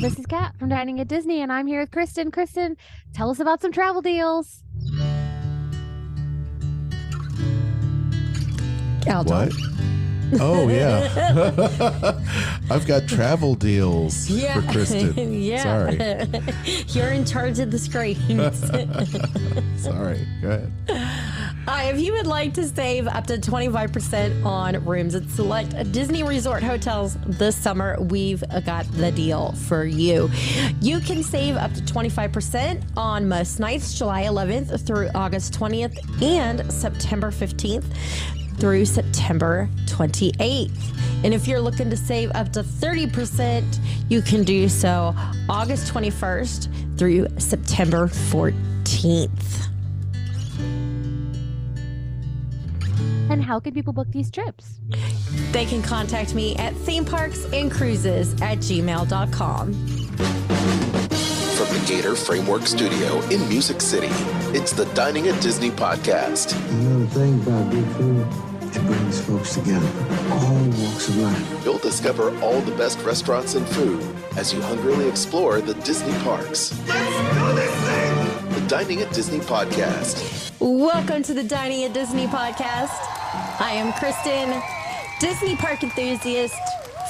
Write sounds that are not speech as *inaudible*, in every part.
This is Kat from Dining at Disney, and I'm here with Kristen. Kristen, tell us about some travel deals. What? Oh yeah, *laughs* I've got travel deals Yeah. for Kristen. *laughs* yeah. Sorry, *laughs* You're in charge of the screens. sorry. Go ahead. Uh, if you would like to save up to 25% on rooms at select Disney Resort hotels this summer, we've got the deal for you. You can save up to 25% on most nights, July 11th through August 20th and September 15th through September 28th. And if you're looking to save up to 30%, you can do so August 21st through September 14th. And how can people book these trips? They can contact me at theme parks and cruises at gmail.com. From the Gator Framework Studio in Music City, it's the Dining at Disney podcast. You know the thing about good food? It brings folks together, all walks of life. You'll discover all the best restaurants and food as you hungrily explore the Disney parks. The Dining at Disney podcast. Welcome to the Dining at Disney podcast. I am Kristen, Disney park enthusiast,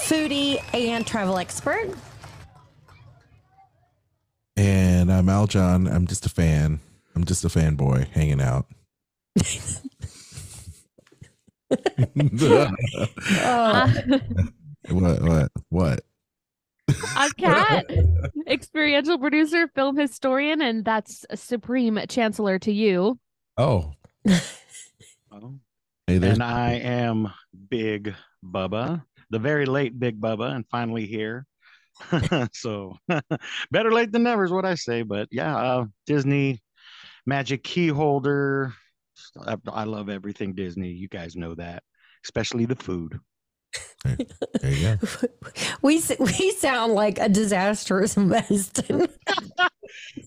foodie, and travel expert. And I'm Aljon. I'm just a fan. I'm just a fanboy hanging out. Uh, *laughs* *laughs* what? What? What? I'm Kat, experiential producer, film historian, and that's Supreme Chancellor to you. Oh, Oh, hey, And I am Big Bubba, the very late Big Bubba, and finally here. *laughs* so *laughs* better late than never is what I say. But yeah, uh, Disney magic key holder. I, I love everything Disney. You guys know that, especially the food. there you go. *laughs* We we sound like a disastrous mess.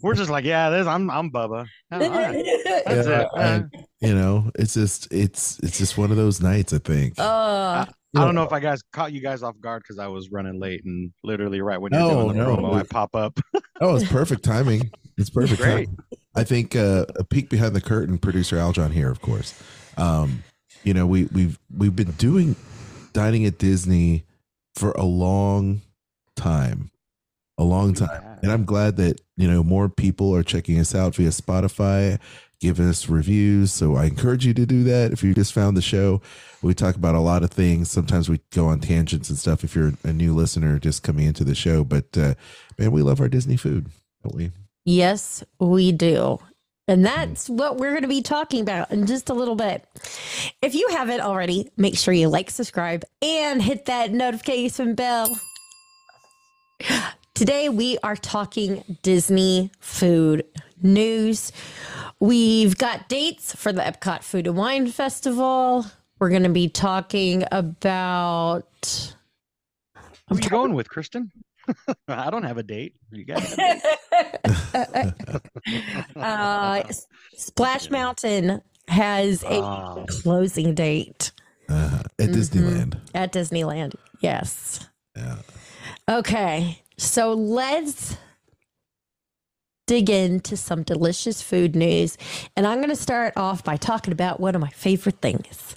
We're just like, yeah, this, I'm I'm Bubba. Oh, all right. That's Yeah, it. I- you know, it's just it's it's just one of those nights. I think. uh, I don't know if I guys caught you guys off guard because I was running late and literally right when you're No, doing the no. promo, I pop up. *laughs* Oh, it's perfect timing. It's perfect. Great. timing. I think uh, a peek behind the curtain. Producer Aljon here, of course. Um, you know, we we've we've been doing dining at Disney for a long time, a long time, and I'm glad that you know more people are checking us out via Spotify, giving us reviews. So I encourage you to do that. If you just found the show, we talk about a lot of things. Sometimes we go on tangents and stuff. If you're a new listener just coming into the show, but uh, man, we love our Disney food, don't we? Yes, we do. And that's what we're going to be talking about in just a little bit. If you haven't already, make sure you like, subscribe, and hit that notification bell. Today, we are talking Disney food news. We've got dates for the Epcot Food and Wine Festival. We're going to be talking about. Who are you going with, Kristen? *laughs* I don't have a date. You guys *laughs* uh, Splash Mountain has a Ah. closing date Uh, at Mhm. Disneyland. at Disneyland. Yes. Yeah. Okay. So let's dig into some delicious food news. And I'm going to start off by talking about one of my favorite things.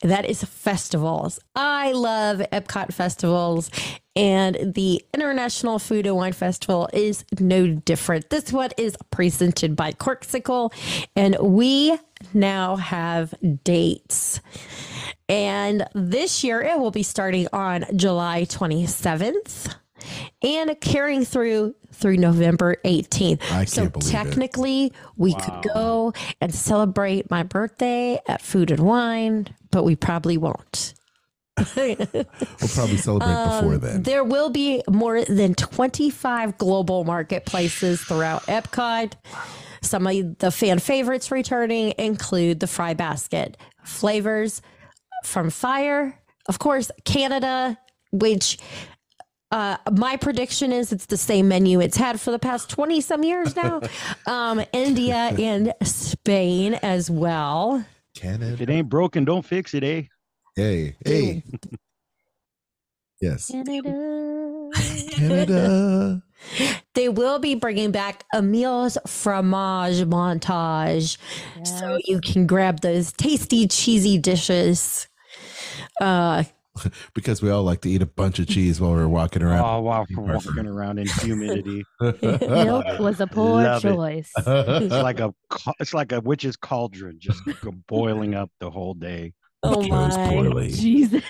And that is festivals. I love Epcot festivals, and the International Food and Wine Festival is no different. This one is presented by Corksicle, and we now have dates. And this year it will be starting on July 27th and carrying through through November 18th. I so can't believe it. technically, we Wow. could go and celebrate my birthday at Food and Wine, but we probably won't. *laughs* We'll probably celebrate before Um, then. There will be more than 25 global marketplaces throughout Epcot. Some of the fan favorites returning include the Fry Basket flavors from Fire, of course, Canada, which uh, my prediction is it's the same menu it's had for the past 20 some years now. *laughs* um, India and Spain as well. Canada. If Canada. it ain't broken, don't fix it, eh? Hey, hey. yes. Canada. Canada. *laughs* They will be bringing back Emile's fromage montage, so you can grab those tasty cheesy dishes. Uh, *laughs* Because we all like to eat a bunch of cheese while we're walking around. Oh wow, for walking around in humidity. *laughs* Milk was a poor Love it. choice. *laughs* It's like a it's like a witch's cauldron, just boiling up the whole day. oh Goes my! poorly. Jesus.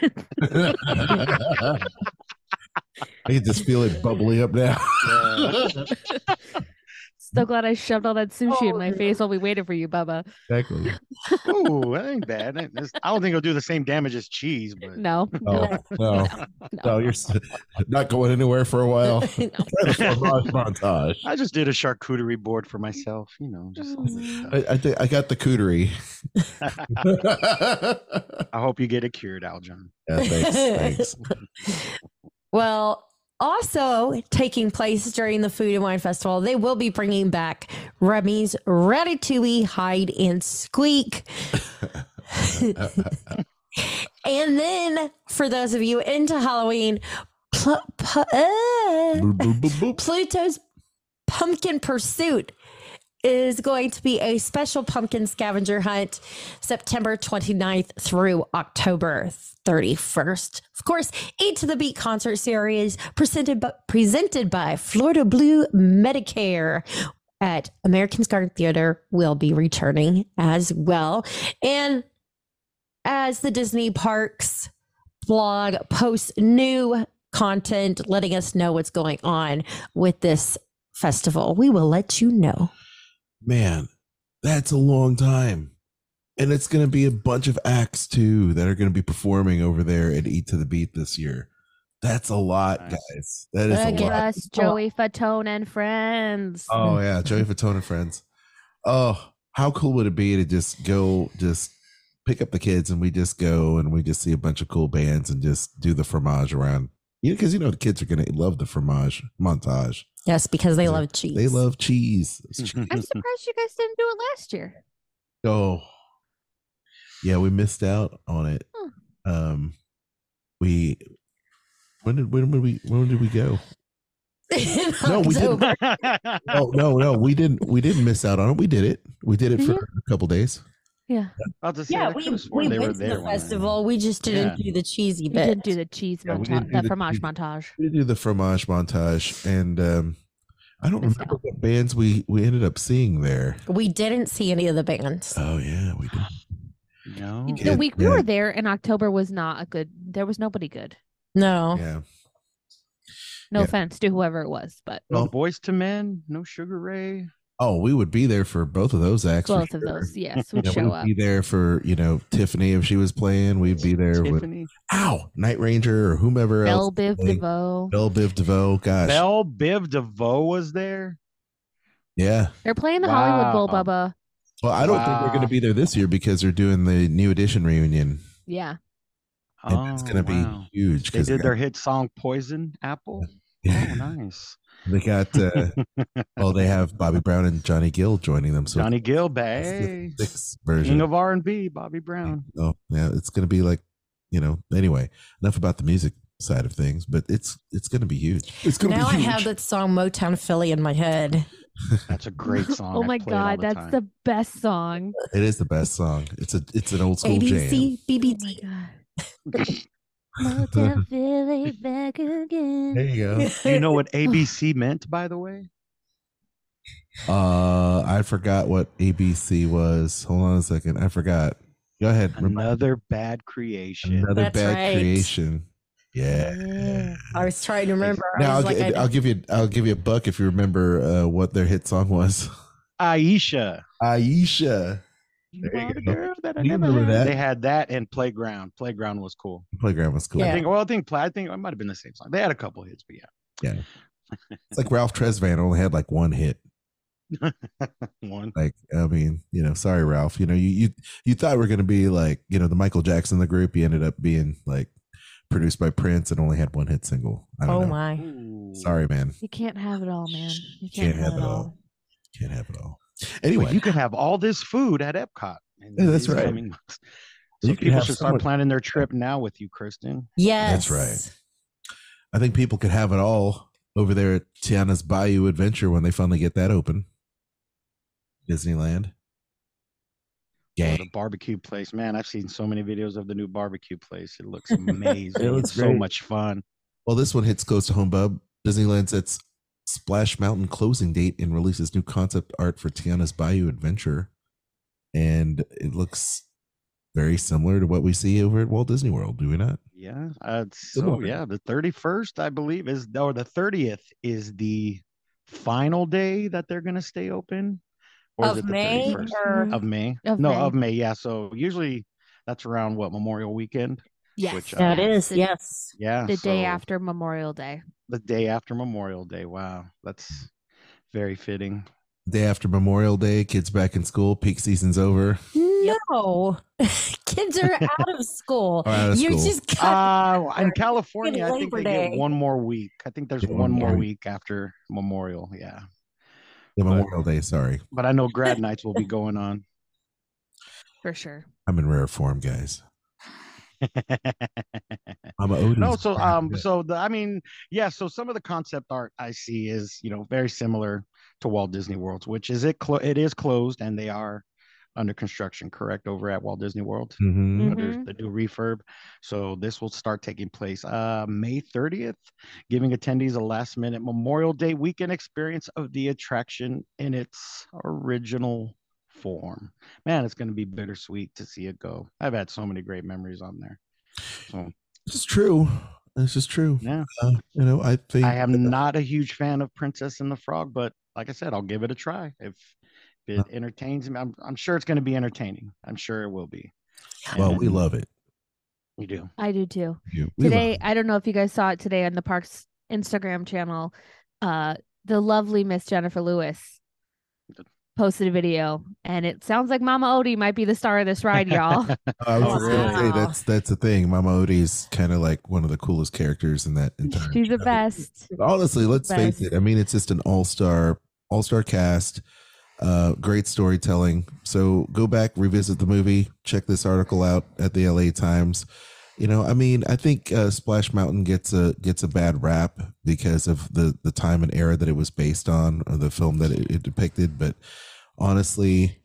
I can just feel it bubbling up now. So glad I shoved all that sushi in my oh. face while we waited for you, Bubba. exactly. Oh, that ain't bad. I don't think it'll do the same damage as cheese, but No. *laughs* Oh, *laughs* no, no, you're not going anywhere for a while. Try the fromage montage. I just did a charcuterie board for myself. You know, just I, I, think I got the cootery. *laughs* I hope you get it cured, Aljon. thanks. Thanks. Well, also taking place during the Food and Wine Festival, they will be bringing back Remy's Ratatouille Hide and Squeak. *laughs* and then, for those of you into Halloween, pl- pu- uh. Pluto's Pumpkin Pursuit is going to be a special pumpkin scavenger hunt September 29th through October 31st. Of course, Eat to the Beat concert series presented by, presented by Florida Blue Medicare at American Garden Theater will be returning as well. And as the Disney Parks blog posts new content letting us know what's going on with this festival, we will let you know. Man, that's a long time. And it's going to be a bunch of acts too that are going to be performing over there at Eat to the Beat this year. That's a lot, Nice. guys. That is a Look at lot. us, oh. Joey Fatone and friends. Oh hmm. yeah, Joey Fatone and friends. Oh, how cool would it be to just go, just pick up the kids and we just go and we just see a bunch of cool bands and just do the fromage around. You know, because you know the kids are gonna love the fromage montage. Yes, because they love cheese. They love cheese. *laughs* Cheese. I'm surprised you guys didn't do it last year. Oh, yeah, we missed out on it. Huh. Um, we when did when did we when did we go? *laughs* No, we didn't. Oh no, no, we didn't. We didn't miss out on it. We did it. We did it for Yeah. a couple days. Yeah. I'll just say, Yeah, we, could've we they were went to there the when I- festival. We just didn't do the cheesy You bit. didn't do the cheese Yeah, we montage, didn't do the the fromage cheese. montage. We did the fromage montage, and um, I don't Missed remember out. what bands we we ended up seeing there. we didn't see any of the bands. Oh yeah, we did. No. The Yeah, week we yeah. were there in October was not a good. There was nobody good. No. Yeah. No Yeah. offense to whoever it was, but No Well- Boyz II Men, no Sugar Ray. Oh, we would be there for both of those acts. for both of those, yes, would Yeah, we show would up. be there for you know Tiffany if she was playing. We'd be there with Tiffany. Ow Night Ranger or whomever Bell else. Biv playing. DeVoe. Bell Biv DeVoe. Gosh, Bell Biv DeVoe was there. yeah. They're playing the Hollywood Bowl, Bubba. Well, I don't think they're going to be there this year because they're doing the new edition reunion, Yeah. and it's going to Oh, wow. be huge. They Because did their hit song "Poison Apple." Yeah, Oh, *laughs* nice. they got. Uh, *laughs* well, they have Bobby Brown and Johnny Gill joining them. So Johnny Gill, it's Bay, version. King of R and B, Bobby Brown. Oh, yeah, it's going to be like, you know. Anyway, enough about the music side of things, but it's it's going to be huge. It's going to Now be I huge. have that song Motown Philly in my head. *laughs* That's a great song. Oh my play it all God, the that's time. the best song. It is the best song. It's a it's an old school ABC, jam. Oh BBT. My Motown Philly back again. There you go. Do you know what ABC *laughs* meant, by the way? Uh, I forgot what ABC was. Hold on a second. I forgot. Go ahead. Remind- Another bad creation. Another That's bad right. creation. Yeah. I was trying to remember. I Now I'll, like, gi- I- I'll give you I'll give you a buck if you remember uh, what their hit song was. *laughs* Iesha. Iesha. You There you the go. girl that I You never remember had. that? They had that and Playground. Playground was cool. Playground was cool. I Yeah. think. Well, I think. Play- I think it might have been the same song. They had a couple hits, but yeah. Yeah. *laughs* it's like Ralph Tresvant only had like one hit. *laughs* One. Like, I mean, you know, sorry, Ralph. You know, you you, you thought we are gonna be like, you know, the Michael Jackson the group. He ended up being like produced by Prince and only had one hit single. I don't oh know. my. Sorry, man. You can't have it all, man. You Can't have it all. Can't have it all. Anyway, But you can have all this food at Epcot. Yeah, that's right. coming months. So You people should someone- start planning their trip now with you, Kristen. Yes. That's right. I think people could have it all over there at Tiana's Bayou Adventure when they finally get that open. Disneyland. Oh, Gang. the barbecue place, man. I've seen so many videos of the new barbecue place. It looks *laughs* amazing. It looks it's so much fun. Well, this one hits close to home, bub. Disneyland sets Splash Mountain closing date and releases new concept art for Tiana's Bayou Adventure. And it looks very similar to what we see over at Walt Disney World, do we not? Yeah. Uh, so yeah, the 31st, I believe, is or the 30th is the final day that they're gonna stay open. Or is Of it the May 31st? or of May. Of no, May. of May. Yeah. So usually that's around what Memorial Weekend. Yes. Which, uh, that is, the, yes. Yeah. The day after Memorial Day. The day after Memorial Day. Wow, that's very fitting. Day after Memorial Day, kids back in school, peak season's over. No. *laughs* Kids are out of school. *laughs* Out of you school. just got Uh, *laughs* in California, I think they Day. get one more week. I think there's one one more more week after Memorial. Yeah, Yeah, But- Memorial Day, sorry. but I know grad nights will be going on. For sure. I'm in rare form, guys. *laughs* I'm a Odin's no, so fan. um, so the I mean, yeah. So some of the concept art I see is you know very similar to Walt Disney World's, which is it. Clo- it is closed, and they are under construction. Correct over at Walt Disney World. Mhm. under Mhm. the new refurb. So this will start taking place uh, May 30th, giving attendees a last minute Memorial Day weekend experience of the attraction in its original form. Man, it's going to be bittersweet to see it go. I've had so many great memories on there. So This is true. This is true. yeah, Uh, you know, I think I am not a huge fan of Princess and the Frog, but like I said, I'll give it a try if. If it entertains me, I'm, I'm sure it's going to be entertaining. I'm sure it will be. Well, we love it. we do. I do too. You- we love Today. I don't know if you guys saw it today on the park's Instagram channel. Uh, the lovely Miss Jennifer Lewis posted a video, and it sounds like Mama Odie might be the star of this ride, y'all. *laughs* *laughs* I was Oh, just gonna say that's that's the thing. Mama Odie's kind of like one of the coolest characters in that entire. She's the show. best. Honestly, let's face it. I mean, it's just an all star, all star cast. Uh, great storytelling. So go back, revisit the movie, check this article out at the LA Times. You know, I mean, I think uh, Splash Mountain gets a gets a bad rap because of the the time and era that it was based on, or the film that it, it depicted. But honestly,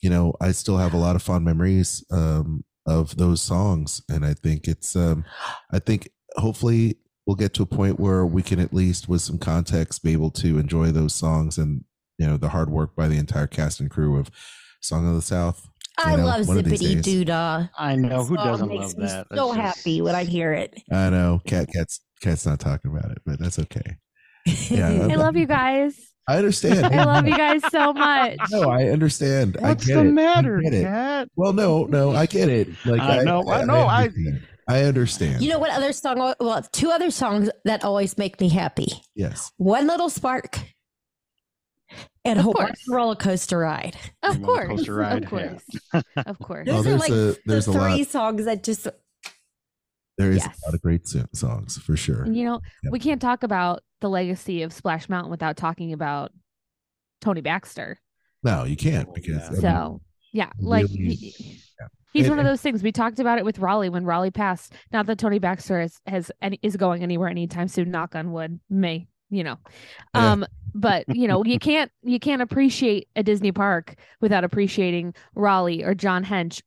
you know, I still have a lot of fond memories um, of those songs, and I think it's, um, I think hopefully we'll get to a point where we can at least, with some context, be able to enjoy those songs and you know the hard work by the entire cast and crew of Song of the South. I know, love one of these Zippity days. Doodah. I know who oh, doesn't makes love me that. So That's just- happy when I hear it. I know, cat, cat's, cat's not talking about it, but that's okay. Yeah, I *laughs* love you guys. I understand. I love you guys so much. No, I understand. What's I get the it. I matter, get it. Cat? Well, no, no, I get it. Like I know, I know, I- understand. I understand. You know what other song? Well, two other songs that always make me happy. yes. One Little Spark and Of Hawaiian course. Roller Coaster Ride. Of Roller course. coaster ride, Of yeah. course. *laughs* Of course. Oh, Those are there's like a- there's the a lot. three songs that just There is Yes. a lot of great songs for sure. And you know, Yep. we can't talk about the legacy of Splash Mountain without talking about Tony Baxter. No, you can't Oh, because yeah. I mean, So, yeah, like really- he- yeah. he's And- one of those things. We talked about it with Rolly when Rolly passed. Not that Tony Baxter is, has any, is going anywhere anytime soon. Knock on wood. May you know, Yeah. um, but you know you can't you can't appreciate a Disney park without appreciating Rolly or John Hench.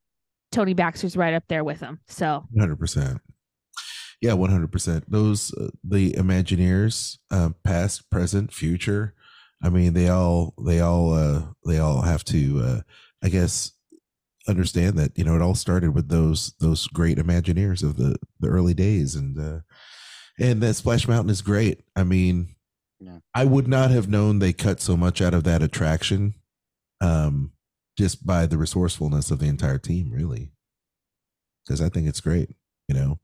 Tony Baxter's right up there with him. So Hundred percent. Yeah, one hundred percent. Those uh, the Imagineers, uh, past, present, future. I mean, they all they all uh, they all have to. Uh, I guess understand that you know it all started with those those great Imagineers of the the early days, and uh, and that Splash Mountain is great. I mean, Yeah. I would not have known they cut so much out of that attraction, um, just by the resourcefulness of the entire team, really. Because I think it's great, you know.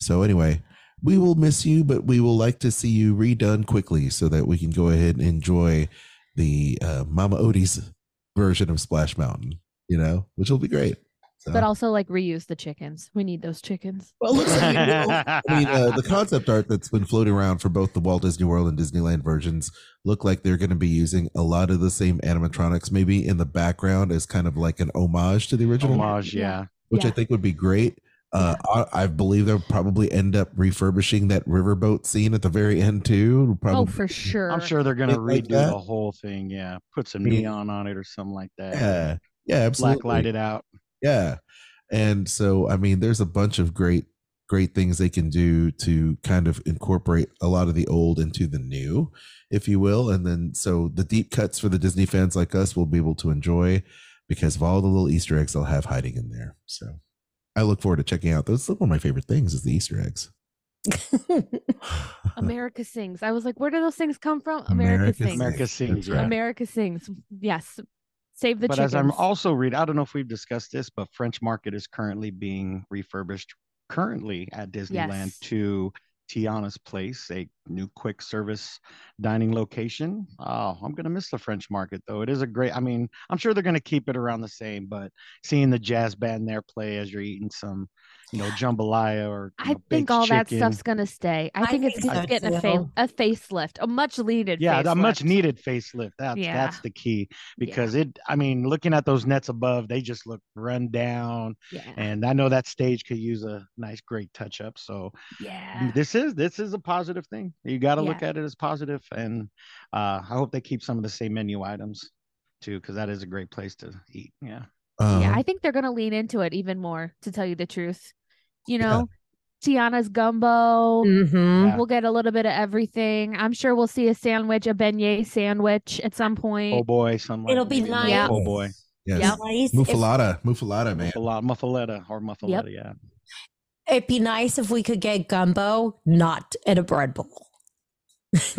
So anyway, we will miss you, but we will like to see you redone quickly so that we can go ahead and enjoy the uh, Mama Odie's version of Splash Mountain, you know, which will be great. So- But also like reuse the chickens. We need those chickens. well, it looks like it will. I mean, uh, the *laughs* concept art that's been floating around for both the Walt Disney World and Disneyland versions look like they're going to be using a lot of the same animatronics, maybe in the background as kind of like an homage to the original, Homage, yeah. which I think would be great. Uh, I, I believe they'll probably end up refurbishing that riverboat scene at the very end too. Probably, Oh, for sure. I'm sure they're gonna Something like redo the whole thing. Yeah, put some neon on it or something like that. Yeah, yeah, absolutely. black light it out. Yeah. And so I mean there's a bunch of great great things they can do to kind of incorporate a lot of the old into the new, if you will. And then so the deep cuts for the Disney fans like us will be able to enjoy because of all the little Easter eggs they'll have hiding in there. So I look forward to checking out those. One of my favorite things is the Easter eggs. *laughs* America sings. I was like, where do those things come from? *laughs* America, America sings. Sings. America sings. Yeah. right. America sings. Yes. Save the but chickens. as I'm also reading, I don't know if we've discussed this, but French Market is currently being refurbished currently at Disneyland Yes. to Tiana's Place, a new quick service dining location. Oh, I'm gonna miss the French Market though. It is a great. I mean, I'm sure they're gonna keep it around the same, but seeing the jazz band there play as you're eating some, you know, jambalaya or you I know, think baked all that stuff's gonna stay. I I think it's think just so, getting a, fa- a facelift, a much needed. yeah, a much facelift. needed facelift. That's Yeah. that's the key because it. I mean, looking at those nets above, they just look run down. Yeah. and I know that stage could use a nice, great touch up. So yeah. this is this is a positive thing. You got to look at it as positive, and uh, I hope they keep some of the same menu items too, because that is a great place to eat. Yeah, Uh, yeah, I think they're gonna lean into it even more, to tell you the truth. You Yeah. know, Tiana's gumbo. hmm Yeah. We'll get a little bit of everything. I'm sure we'll see a sandwich, a beignet sandwich at some point. oh boy, some It'll be nice. Yeah. Oh boy, yes. Yep. Nice if- Muffalata, muffalata, man. Muffaletta, muffaletta or muffaletta. Yeah, It'd be nice if we could get gumbo not in a bread bowl. *laughs*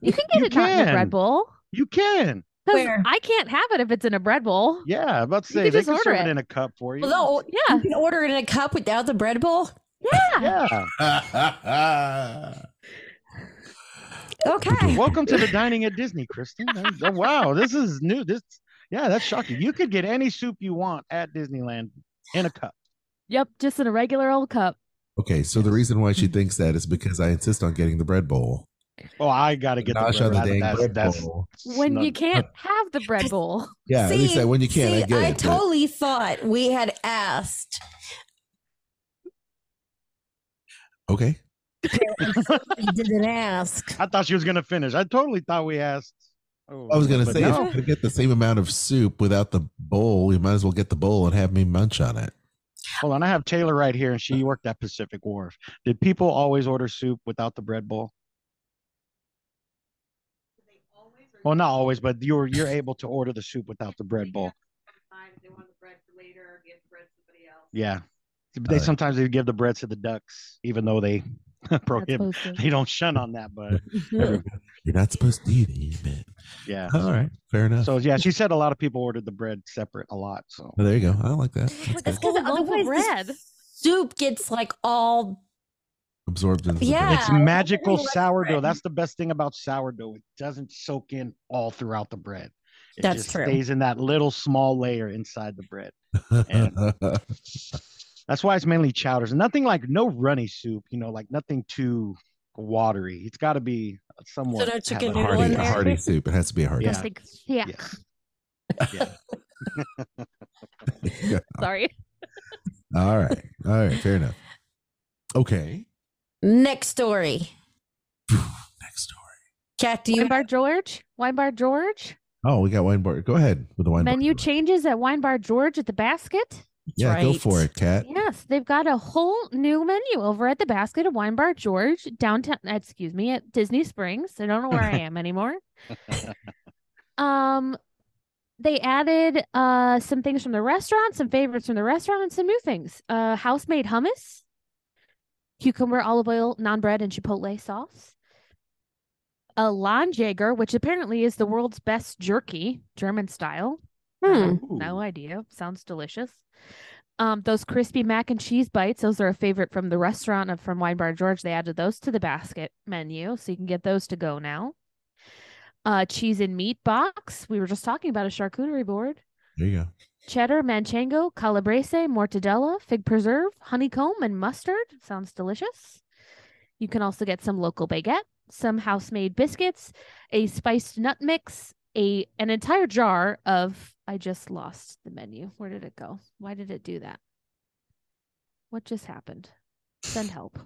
You can get You it not in a bread bowl. you can. 'Cause Where? I can't have it if it's in a bread bowl. Yeah, I'm about to You say could they just can order serve it it. in a cup for you. Well, no, Yeah. you can order it in a cup without the bread bowl. Yeah. Yeah. *laughs* Okay. Welcome to the dining at Disney, Kristen. Oh, wow, this is new. This, yeah, that's shocking. You could get any soup you want at Disneyland in a cup. Yep. Just in a regular old cup. Okay, so the reason why she mm-hmm. thinks that is because I insist on getting the bread bowl. Oh, I gotta get Gosh, the on bread. the I- dang that's, bread that's, bowl. When you can't *laughs* have the bread bowl. Yeah, at least that when you can, see, I get it. but- totally thought we had asked. okay. *laughs* We didn't ask. I thought she was gonna finish. I totally thought we asked. Oh, I was gonna but say if no. you're get the same amount of soup without the bowl, you might as well get the bowl and have me munch on it. Hold on, I have Taylor right here, and she worked at Pacific Wharf. Did people always order soup without the bread bowl? Well, not always, but you're you're able to order the soup without the bread bowl. Yeah, they Uh, sometimes they give the bread to the ducks, even though they *laughs* prohibit. They don't shun on that, but *laughs* You're not supposed to eat it, but yeah. all right, fair enough. So yeah, she said a lot of people ordered the bread separate a lot. So Well, there you go. I don't like that. But That's that's good. because a loaf Otherwise, bread. the soup gets like all Absorbed into the Yeah. bread. it's magical really sourdough. bread. That's the best thing about sourdough. It doesn't soak in all throughout the bread. It That's just true. stays in that little small layer inside the bread. *laughs* That's why it's mainly chowders nothing like no runny soup, you know, like nothing too watery. It's got to be somewhat no have chicken a hearty, a hearty soup. It has to be a hearty. Yeah. soup. Like, yeah. Yeah. *laughs* *laughs* Yeah. Sorry. All right. All right. Fair enough. Okay. Next story. *sighs* Next story. Cat, do Wine you Bar George. Wine Bar George. Oh, we got wine bar. Go ahead with the wine Menu bar. changes at Wine Bar George at the basket. Yeah, go for it, Kat. Yes, they've got a whole new menu over at the basket of Wine Bar George downtown. Excuse me, at Disney Springs. I don't know where I *laughs* am anymore. Um, they added uh some things from the restaurant, some favorites from the restaurant, and some new things. Uh, house made hummus, cucumber, olive oil, naan bread, and chipotle sauce. A Landjager, which apparently is the world's best jerky, German style. Hmm. No idea. Sounds delicious. Um, those crispy mac and cheese bites, those are a favorite from the restaurant of from Wine Bar George. They added those to the basket menu, so you can get those to go now. Uh, cheese and meat box. We were just talking about a charcuterie board. There you go. Cheddar, manchego, calabrese, mortadella, fig preserve, honeycomb, and mustard. Sounds delicious. You can also get some local baguette, some house-made biscuits, a spiced nut mix, a an entire jar of I just lost the menu. Where did it go? Why did it do that? What just happened? Send help.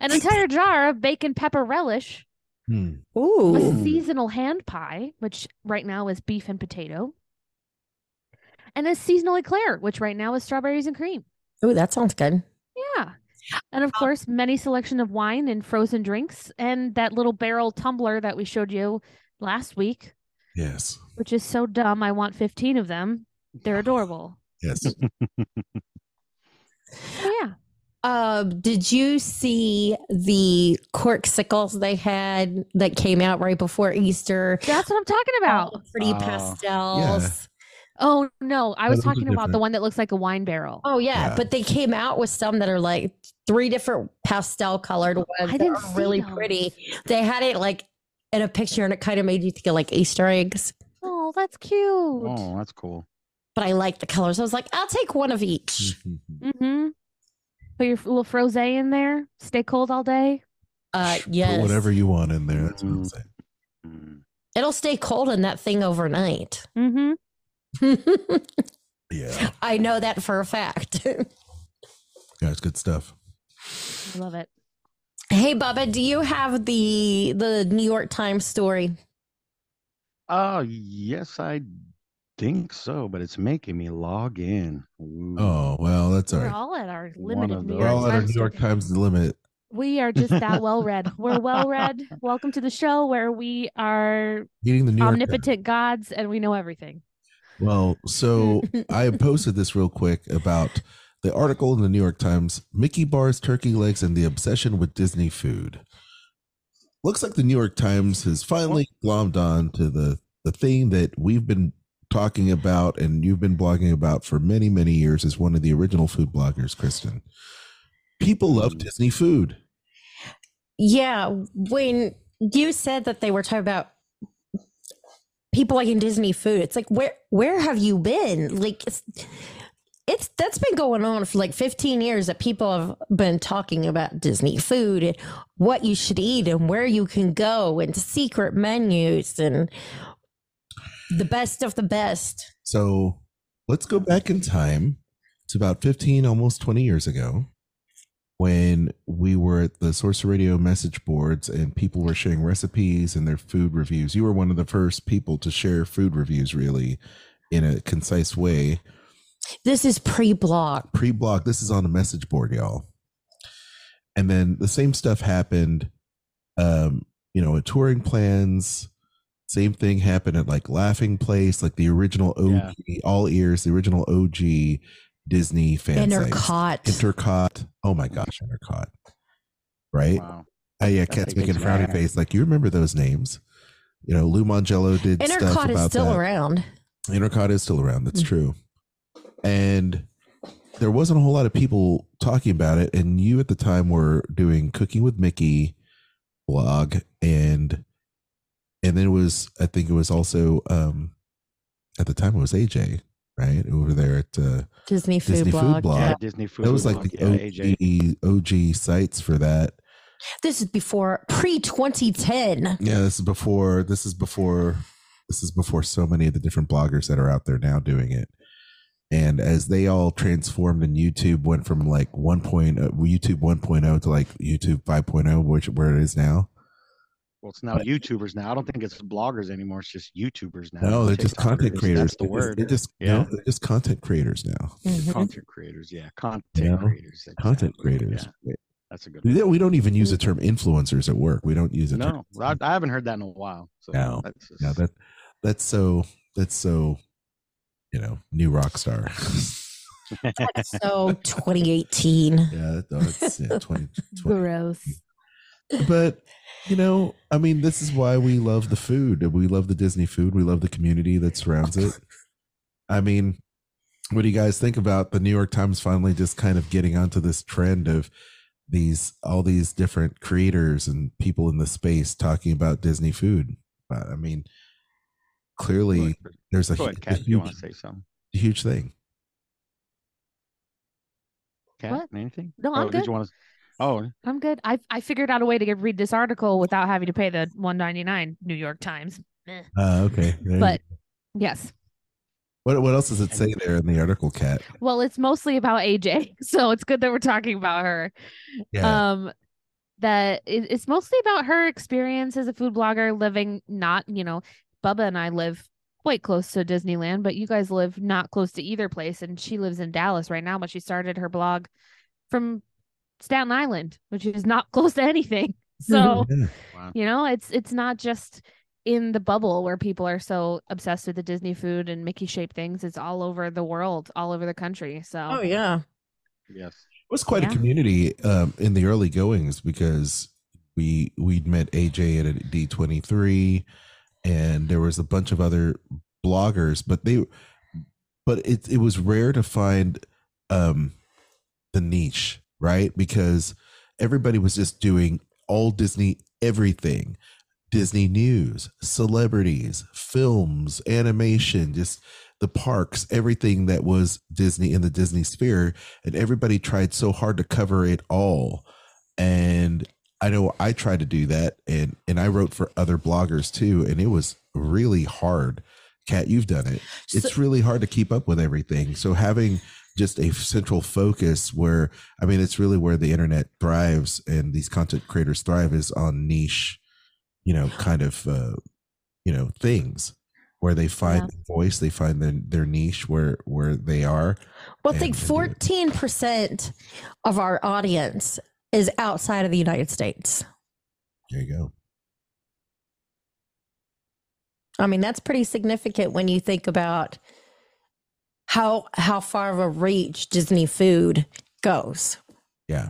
An entire jar of bacon pepper relish, Hmm. a seasonal hand pie, which right now is beef and potato, and a seasonal eclair, which right now is strawberries and cream. Oh, that sounds good. Yeah. And of course, many selection of wine and frozen drinks, and that little barrel tumbler that we showed you last week, Yes. which is so dumb. I want 15 of them. They're adorable. Yes. *laughs* Oh, yeah. Uh, did you see the cork corksicles they had that came out right before Easter? That's what I'm talking about. All the pretty Oh, pastels. Oh, no. I was those talking about the one that looks like a wine barrel. Oh yeah, Yeah. but they came out with some that are like three different pastel colored ones I didn't are see really those. pretty. They had it like in a picture, and it kind of made you think of like Easter eggs. Oh, that's cute. Oh, that's cool. But I like the colors. I was like, I'll take one of each. Mm-hmm. Put your little froze in there. Stay cold all day. Uh, yes, Put whatever you want in there. That's what I'm Mm. saying. Mm. It'll stay cold in that thing overnight. Mm-hmm. Yeah. *laughs* I know that for a fact. *laughs* Yeah, it's good stuff. I love it. hey, Bubba, do you have the the New York Times story? Oh, yes, I think so, but it's making me log in. Ooh. Oh, well, that's all We're all at our One limited New. We're York all at our New York. Times limit. We are just that well read. *laughs* We're well read. Welcome to the show where we are Meeting the New York omnipotent gods and we know everything. Well, so *laughs* I posted this real quick about the article in the New York Times Mickey bars, turkey legs, and the obsession with Disney food. Looks like the New York Times has finally glommed on to the, the thing that we've been talking about and you've been blogging about for many, many years as one of the original food bloggers, Kristen. People love hmm. Disney food. Yeah, when you said that they were talking about people like in Disney food, it's like where where have you been? Like it's, it's that's been going on for like 15 years that people have been talking about Disney food and what you should eat and where you can go and secret menus and the best of the best. So let's go back in time. It's about 15, almost 20 years ago when we were at the Source Radio message boards and people were sharing recipes and their food reviews. You were one of the first people to share food reviews really in a concise way. This is pre-blog. Pre blog, this is on a message board, y'all. And then the same stuff happened, um, you know, at touring plans. Same thing happened at like Laughing Place, like the original OG, all ears, the original OG Disney fan sites. Intercot. Intercot. Oh my gosh, Intercot. Right? Wow. Oh yeah, That Cat's making me frowny mad. face. Like you remember those names. You know, Lou Mongello did stuff Intercot about is still that. around. Intercot is still around. That's Mm. true. And there wasn't a whole lot of people talking about it. And you at the time were doing Cooking with Mickey blog and and then it was I think it was also um at the time it was AJ, right? Over there at uh Disney food Disney Food blog. Blog. Yeah, Yeah. Disney food. that was like blog. the yeah, OG OG sites for that. This is before pre 2010. Yeah, this is before this is before this is before so many of the different bloggers that are out there now doing it. And as they all transformed and YouTube went from like 1. Point, uh, YouTube 1.0 to like YouTube 5.0, which where it is now. Well, it's now YouTubers now. I don't think it's bloggers anymore. It's just YouTubers now. No, they're just content creators. That's the They're just- word. They're just Yeah. no, they're just content creators now. Mhm. Content creators. Yeah, content know, creators. Content creators. Yeah, that's a good. We one. don't, we don't even use the term influencers at work. We don't use it. No, I, I haven't heard that in a while. So No, that's just, Yeah, that that's so that's so you know, new rock star. *laughs* so *laughs* 2018. yeah, no, it's yeah, 20, 20. Gross. But you know, I mean, this is why we love the food. We love the Disney food. We love the community that surrounds it. I mean, what do you guys think about the New York Times finally just kind of getting onto this trend of these all these different creators and people in the space talking about Disney food? Uh, I mean, clearly there's a, Go hu- ahead, a Kat, you want to huge, say something? huge thing. Kat, What? anything? No, I'm oh, Did good. you want to? Oh, I'm good. I I figured out a way to get, read this article without having to pay the 199 New York Times. Uh, okay. There But yes. what what else does it say there in the article, Cat? Well, it's mostly about AJ, *laughs* so it's good that we're talking about her. Yeah. Um that it, it's mostly about her experience as a food blogger living not, you know, Bubba and I live quite close to Disneyland, but you guys live not close to either place and she lives in Dallas right now, but she started her blog from Staten Island, which is not *laughs* close to anything. *laughs* So, wow. you know, it's it's not just in the bubble where people are so obsessed with the Disney food and Mickey shaped things. It's all over the world, all over the country. So Oh yeah. yes. It was quite Yeah. a community um, in the early goings because we we'd met AJ at a D twenty three, and there was a bunch of other bloggers, but they, but it it was rare to find um, the niche, right? Because everybody was just doing all Disney everything. Disney news, celebrities, films, animation, just the parks, everything that was Disney in the Disney sphere and everybody tried so hard to cover it all and i know i tried to do that and and i wrote for other bloggers too and it was really hard kat you've done it it's really hard to keep up with everything so having just a central focus where i mean it's really where the internet thrives and these content creators thrive is on niche you know kind of uh you know things where they find Yeah. their voice they find their, their niche where where they are Well, I think and- and do it. 14% of our audience is outside of the United States. there you go I mean, that's pretty significant when you think about how how far of a reach Disney food goes. yeah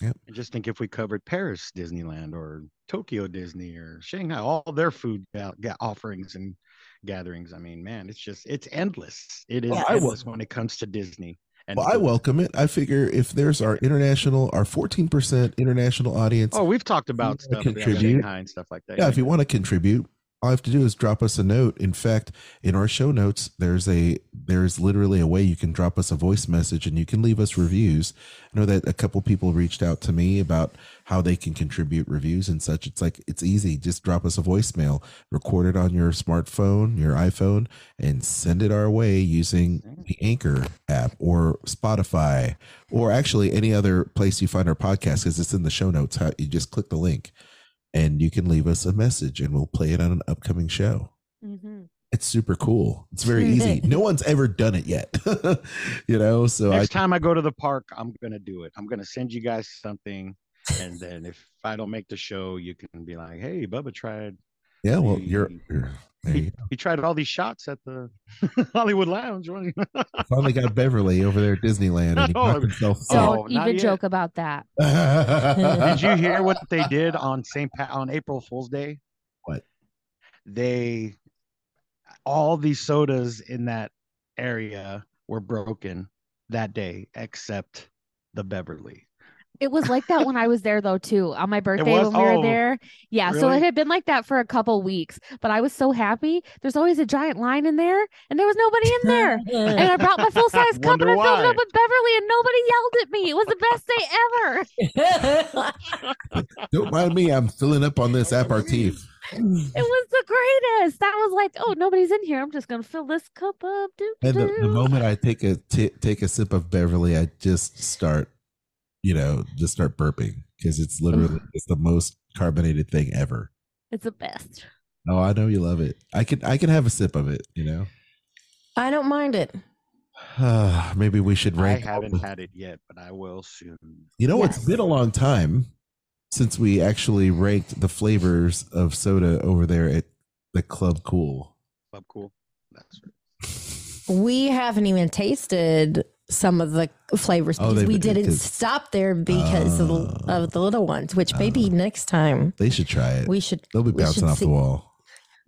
And just think if we covered Paris Disneyland or Tokyo Disney or Shanghai, all their food ga- ga- offerings and gatherings. I mean, man, it's just it's endless. It is Well, I will- endless when it comes to Disney. And Well, I welcome it. I figure if there's our international, our 14% international audience, Oh, we've talked about wanna stuff, yeah, contribute- Shanghai and stuff like that. yeah, if you want to contribute, all I have to do is drop us a note. In fact, in our show notes, there's a there's literally a way you can drop us a voice message and you can leave us reviews. I know that a couple people reached out to me about how they can contribute reviews and such. It's like it's easy. Just drop us a voicemail, record it on your smartphone, your iPhone, and send it our way using mm-hmm. the Anchor app or Spotify or actually any other place you find our podcast because it's in the show notes. How you just click the link and you can leave us a message and we'll play it on an upcoming show. Mm-hmm. It's super cool. It's very *laughs* easy. No one's ever done it yet. *laughs* you know, so Next I time I go to the park, I'm gonna do it. I'm gonna send you guys something, and then if I don't make the show, you can be like, "Hey, Bubba tried. Yeah, well, you're, you're there you He, go. he tried all these shots at the *laughs* Hollywood Lounge." finally got Beverly over there at Disneyland and he *laughs* oh, No. knocked himself Oh, Don't even yet. joke about that. *laughs* Did you hear what they did on St. Pat on April Fool's Day? What? They all these sodas in that area were broken that day, except the Beverly. It was like that when I was there though too. On my birthday when we were Oh, there. Yeah, so it had been like that for a couple weeks, but I was so happy. There's always a giant line in there and there was nobody in there. and I brought my *laughs* full size cup and Wonder I filled it up with Beverly and nobody yelled at me. It was the best day ever. *laughs* Don't mind me. I'm filling up on this aperitif. It was the greatest. That was like, oh, nobody's in here. I'm just gonna fill this cup up. Doo, And the, the moment I take a t- take a sip of Beverly, I just start, you know, just start burping because it's literally it's the most carbonated thing ever. it's the best. Oh, I know you love it. I can I can have a sip of it. You know, I don't mind it. Uh, *sighs* maybe we should rank. I haven't had it yet, but I will soon. You know, it's been a long time since we actually ranked the flavors of soda over there at the Club Cool. Club cool. That's right. *laughs* we haven't even tasted some of the flavors Oh, because they- we didn't because- stop there because of, the, Oh. of the little ones. Which maybe oh. next time They should try it. we should. They'll be bouncing off see- the wall.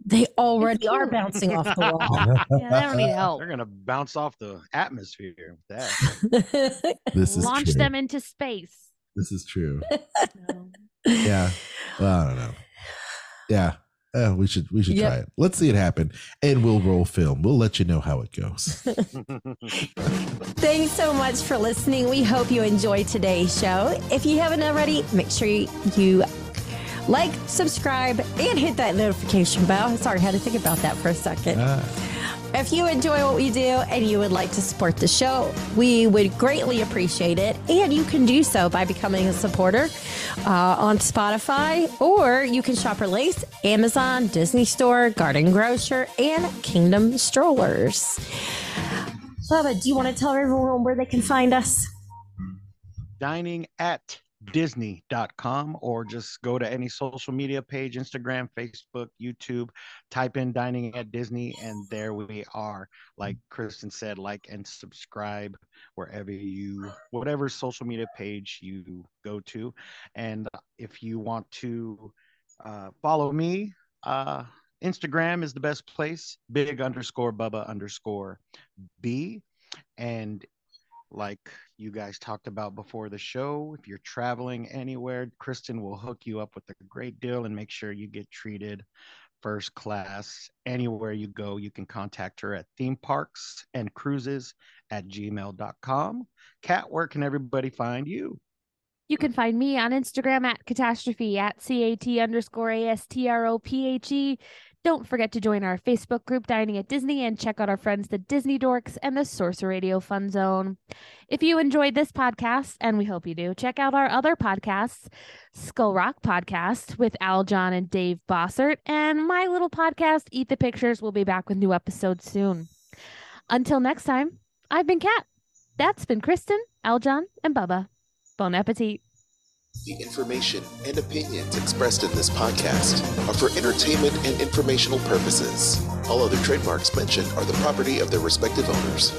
They already are bouncing off the wall. *laughs* Yeah, they don't need *laughs* help. They're gonna bounce off the atmosphere with that. *laughs* This is Launch true. them into space. This is true. Yeah. Well, I don't know. Yeah. Uh, we should we should Yep. try it. Let's see it happen, and we'll roll film. We'll let you know how it goes. *laughs* Thanks so much for listening. We hope you enjoyed today's show. If you haven't already, make sure you, you like, subscribe, and hit that notification bell. Sorry, I had to think about that for a second. Ah, If you enjoy what we do and you would like to support the show, we would greatly appreciate it. And you can do so by becoming a supporter uh, on Spotify, or you can shop links Amazon, Disney Store, Garden Grocer, and Kingdom Strollers. Bubba, do you want to tell everyone where they can find us? Dining at disney.com or just go to any social media page instagram facebook youtube type in dining at disney and there we are. Like kristen said like and subscribe wherever you whatever social media page you go to. And if you want to uh, follow me uh, instagram is the best place big underscore bubba underscore b. And like you guys talked about before the show, if you're traveling anywhere, Kristen will hook you up with a great deal and make sure you get treated first class. Anywhere you go, you can contact her at theme parks and cruises at gmail.com. Cat, where can everybody find you? You can find me on Instagram at catastrophe at cat underscore a s t r o p h e. Don't forget to join our Facebook group Dining at Disney and check out our friends the Disney Dorks and the Sorcerer Radio Fun Zone. If you enjoyed this podcast, and we hope you do, check out our other podcasts, Skull Rock Podcast with Aljon and Dave Bossert, and my little podcast, Eat the Pictures, We'll be back with new episodes soon. Until next time, I've been Cat. That's been Kristen, Aljon, and Bubba. Bon appetit. The information and opinions expressed in this podcast are for entertainment and informational purposes. All other trademarks mentioned are the property of their respective owners.